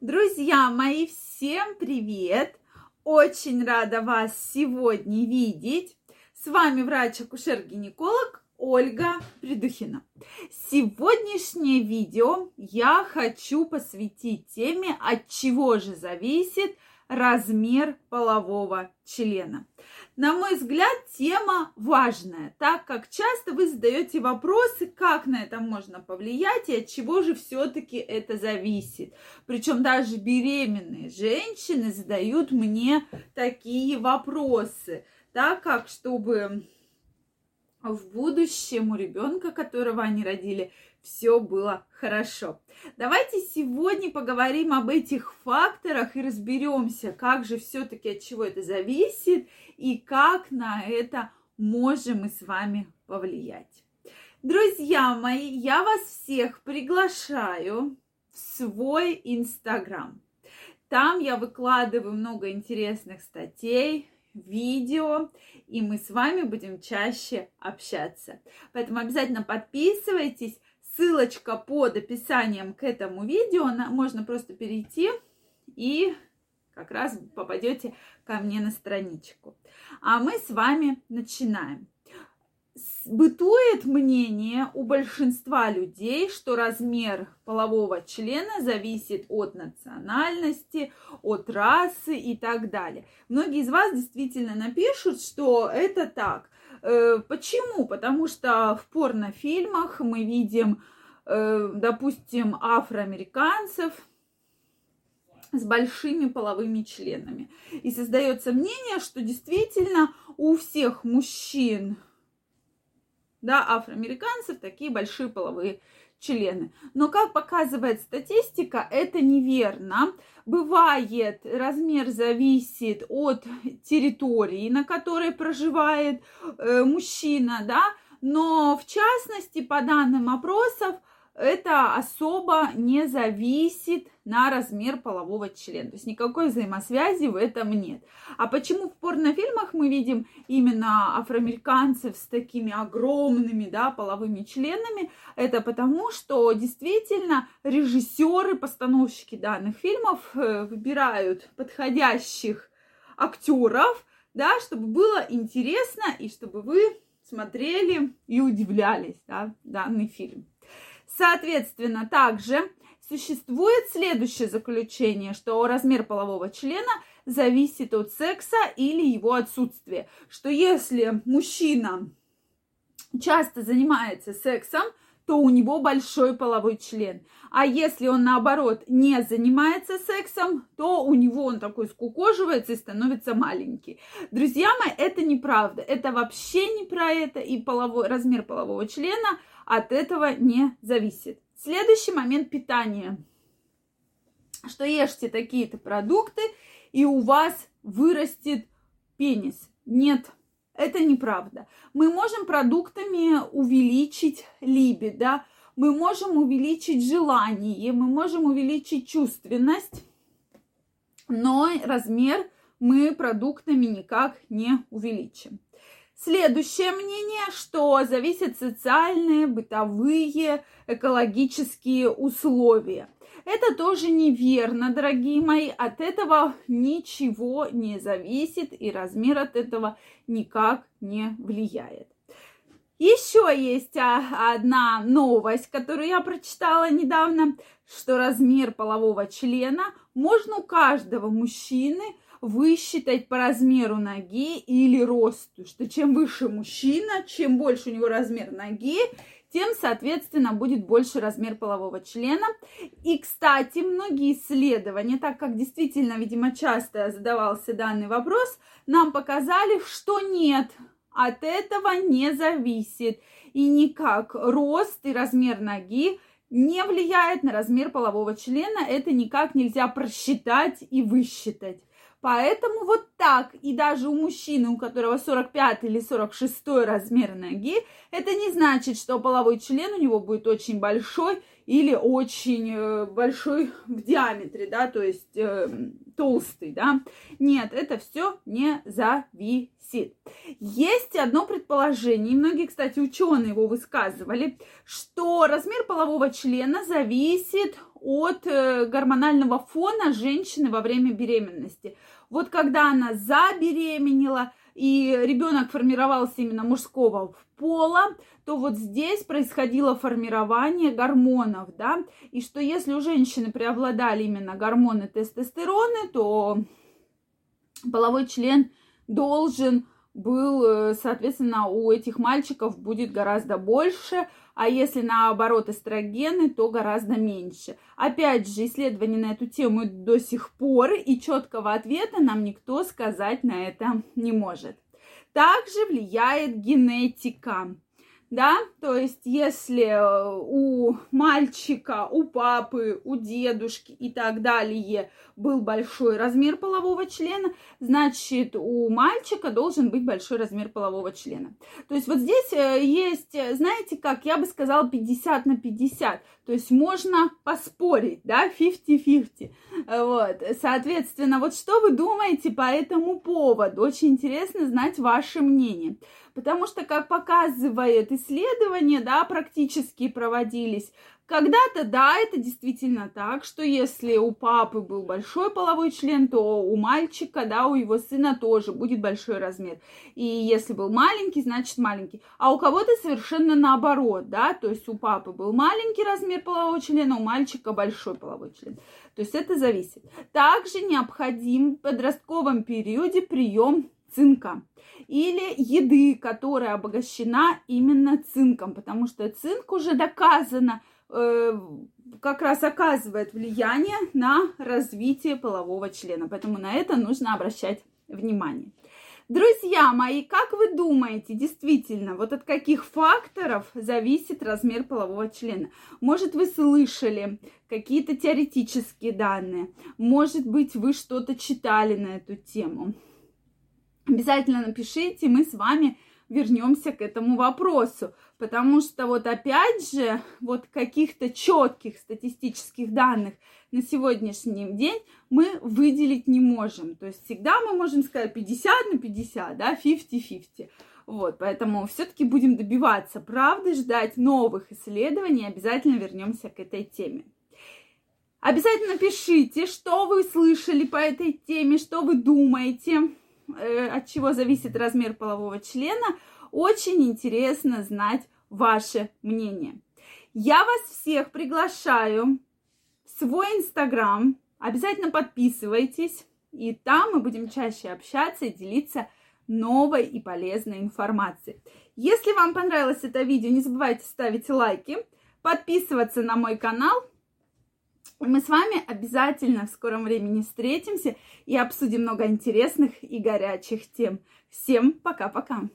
Друзья мои, всем привет! Очень рада вас сегодня видеть. С вами врач-акушер-гинеколог Ольга Придухина. Сегодняшнее видео я хочу посвятить теме, от чего же зависит размер полового члена. На мой взгляд, тема важная, так как часто вы задаете вопросы, как на это можно повлиять и от чего же все-таки это зависит. Причем даже беременные женщины задают мне такие вопросы, так как чтобы в будущем у ребенка, которого они родили, все было хорошо. Давайте сегодня поговорим об этих факторах и разберемся, как же все-таки от чего это зависит и как на это можем мы с вами повлиять. Друзья мои, я вас всех приглашаю в свой инстаграм. Там я выкладываю много интересных статей, видео, и мы с вами будем чаще общаться. Поэтому обязательно подписывайтесь. Ссылочка под описанием к этому видео. Можно просто перейти и как раз попадете ко мне на страничку. А мы с вами начинаем бытует мнение у большинства людей, что размер полового члена зависит от национальности, от расы и так далее. Многие из вас действительно напишут, что это так. Э, почему? Потому что в порнофильмах мы видим, э, допустим, афроамериканцев, с большими половыми членами. И создается мнение, что действительно у всех мужчин да, афроамериканцев такие большие половые члены. Но, как показывает статистика, это неверно. Бывает, размер зависит от территории, на которой проживает э, мужчина, да, но в частности, по данным опросов, это особо не зависит на размер полового члена. То есть никакой взаимосвязи в этом нет. А почему в порнофильмах мы видим именно афроамериканцев с такими огромными да, половыми членами? Это потому, что действительно режиссеры, постановщики данных фильмов э, выбирают подходящих актеров, да, чтобы было интересно и чтобы вы смотрели и удивлялись да, данный фильм. Соответственно, также существует следующее заключение, что размер полового члена зависит от секса или его отсутствия. Что если мужчина часто занимается сексом, то у него большой половой член. А если он, наоборот, не занимается сексом, то у него он такой скукоживается и становится маленький. Друзья мои, это неправда. Это вообще не про это. И половой, размер полового члена от этого не зависит. Следующий момент питания. Что ешьте такие-то продукты, и у вас вырастет пенис. Нет, это неправда. Мы можем продуктами увеличить либидо, мы можем увеличить желание, мы можем увеличить чувственность, но размер мы продуктами никак не увеличим. Следующее мнение, что зависят социальные, бытовые, экологические условия. Это тоже неверно, дорогие мои. От этого ничего не зависит и размер от этого никак не влияет. Еще есть а, одна новость, которую я прочитала недавно, что размер полового члена можно у каждого мужчины высчитать по размеру ноги или росту, что чем выше мужчина, чем больше у него размер ноги, тем, соответственно, будет больше размер полового члена. И, кстати, многие исследования, так как действительно, видимо, часто задавался данный вопрос, нам показали, что нет, от этого не зависит. И никак рост и размер ноги не влияет на размер полового члена. Это никак нельзя просчитать и высчитать. Поэтому вот так, и даже у мужчины, у которого 45 или 46 размер ноги, это не значит, что половой член у него будет очень большой или очень э, большой в диаметре, да, то есть э, толстый, да. Нет, это все не зависит. Есть одно предположение, и многие, кстати, ученые его высказывали, что размер полового члена зависит от э, гормонального фона женщины во время беременности. Вот когда она забеременела, и ребенок формировался именно мужского пола, то вот здесь происходило формирование гормонов, да, и что если у женщины преобладали именно гормоны тестостероны, то половой член должен был, э, соответственно, у этих мальчиков будет гораздо больше, а если наоборот эстрогены, то гораздо меньше. Опять же, исследования на эту тему до сих пор, и четкого ответа нам никто сказать на это не может. Также влияет генетика да, то есть если э, у мальчика, у папы, у дедушки и так далее был большой размер полового члена, значит у мальчика должен быть большой размер полового члена. То есть вот здесь э, есть, э, знаете как, я бы сказала 50 на 50, то есть можно поспорить, да, 50-50. Вот, соответственно, вот что вы думаете по этому поводу? Очень интересно знать ваше мнение. Потому что, как показывает исследование, да, практически проводились, когда-то, да, это действительно так, что если у папы был большой половой член, то у мальчика, да, у его сына тоже будет большой размер. И если был маленький, значит маленький. А у кого-то совершенно наоборот, да, то есть у папы был маленький размер полового члена, у мальчика большой половой член. То есть это зависит. Также необходим в подростковом периоде прием цинка или еды, которая обогащена именно цинком, потому что цинк уже доказано э, как раз оказывает влияние на развитие полового члена, поэтому на это нужно обращать внимание. Друзья мои, как вы думаете, действительно, вот от каких факторов зависит размер полового члена? Может, вы слышали какие-то теоретические данные? Может быть, вы что-то читали на эту тему? Обязательно напишите, мы с вами вернемся к этому вопросу. Потому что вот опять же, вот каких-то четких статистических данных на сегодняшний день мы выделить не можем. То есть всегда мы можем сказать 50 на 50, да, 50-50. Вот, поэтому все-таки будем добиваться правды, ждать новых исследований, обязательно вернемся к этой теме. Обязательно пишите, что вы слышали по этой теме, что вы думаете. Э, от чего зависит размер полового члена, очень интересно знать ваше мнение. Я вас всех приглашаю в свой инстаграм. Обязательно подписывайтесь, и там мы будем чаще общаться и делиться новой и полезной информацией. Если вам понравилось это видео, не забывайте ставить лайки, подписываться на мой канал – мы с вами обязательно в скором времени встретимся и обсудим много интересных и горячих тем. Всем пока-пока!